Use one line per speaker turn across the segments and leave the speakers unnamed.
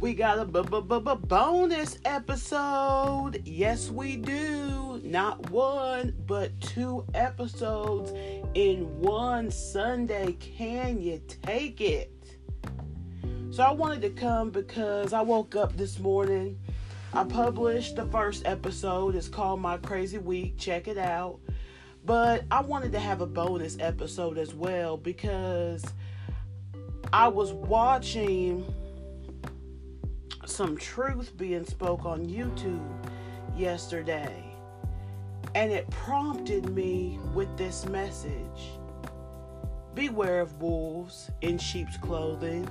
We got a b- b- b- bonus episode. Yes, we do. Not one, but two episodes in one Sunday. Can you take it? So I wanted to come because I woke up this morning. I published the first episode. It's called My Crazy Week. Check it out. But I wanted to have a bonus episode as well because I was watching some truth being spoke on YouTube yesterday. And it prompted me with this message Beware of wolves in sheep's clothing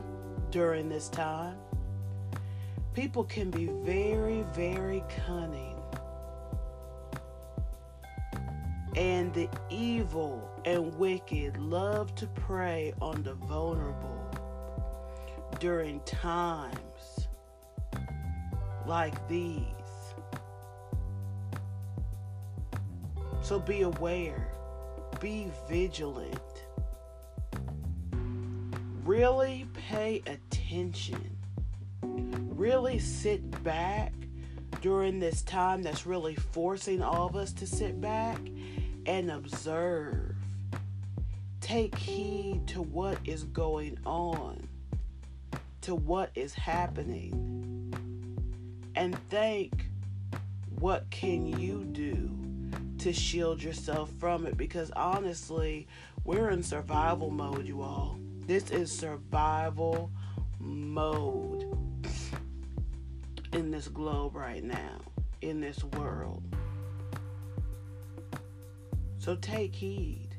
during this time. People can be very, very cunning. And the evil and wicked love to prey on the vulnerable during times like these. So be aware, be vigilant. Really pay attention. Really sit back during this time that's really forcing all of us to sit back and observe. Take heed to what is going on, to what is happening, and think what can you do to shield yourself from it because honestly, we're in survival mode, you all. This is survival mode in this globe right now, in this world. So take heed.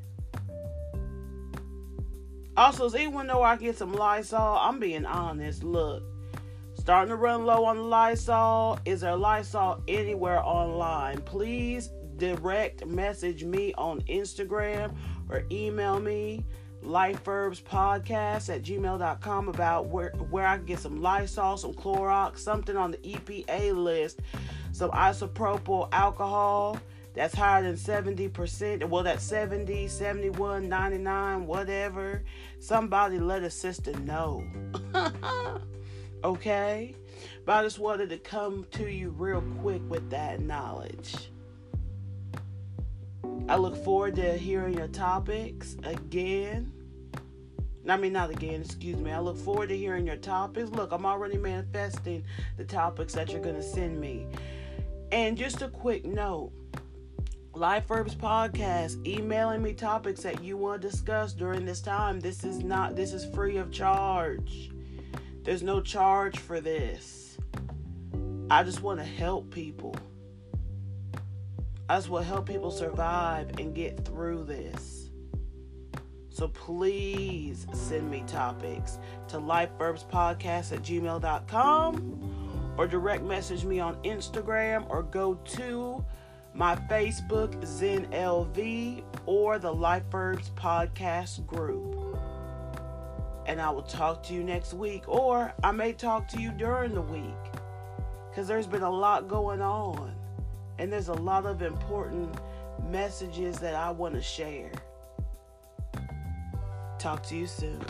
Also, does anyone know where I get some Lysol? I'm being honest. Look, starting to run low on Lysol. Is there Lysol anywhere online? Please direct message me on Instagram or email me lifeherbspodcast at gmail.com about where, where I can get some Lysol, some Clorox, something on the EPA list, some isopropyl alcohol that's higher than 70%. Well, that's 70, 71, 99, whatever. Somebody let a sister know. okay? But I just wanted to come to you real quick with that knowledge. I look forward to hearing your topics again. I mean, not again, excuse me. I look forward to hearing your topics. Look, I'm already manifesting the topics that you're going to send me. And just a quick note Life Herbs Podcast, emailing me topics that you want to discuss during this time. This is not, this is free of charge. There's no charge for this. I just want to help people. I just want to help people survive and get through this. So please send me topics to lifeherbspodcast at gmail.com or direct message me on Instagram or go to my Facebook, Zen LV, or the Life Herbs Podcast group. And I will talk to you next week, or I may talk to you during the week because there's been a lot going on, and there's a lot of important messages that I want to share. Talk to you soon.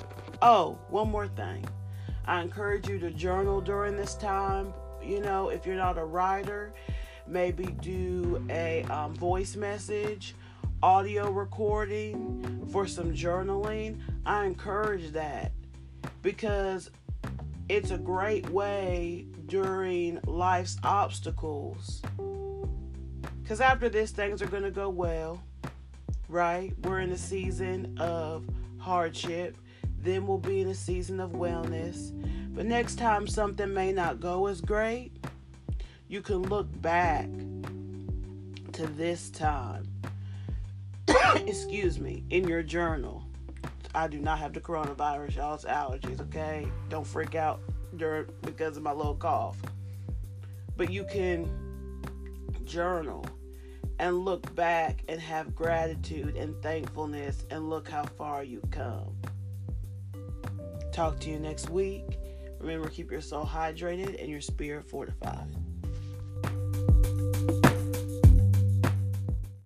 Oh, one more thing. I encourage you to journal during this time. You know, if you're not a writer, maybe do a um, voice message, audio recording for some journaling. I encourage that because it's a great way during life's obstacles. Because after this, things are going to go well, right? We're in a season of hardship. Then we'll be in a season of wellness. But next time something may not go as great, you can look back to this time. Excuse me, in your journal. I do not have the coronavirus, y'all. It's allergies, okay? Don't freak out during because of my little cough. But you can journal and look back and have gratitude and thankfulness and look how far you come. Talk to you next week. Remember, keep your soul hydrated and your spirit fortified.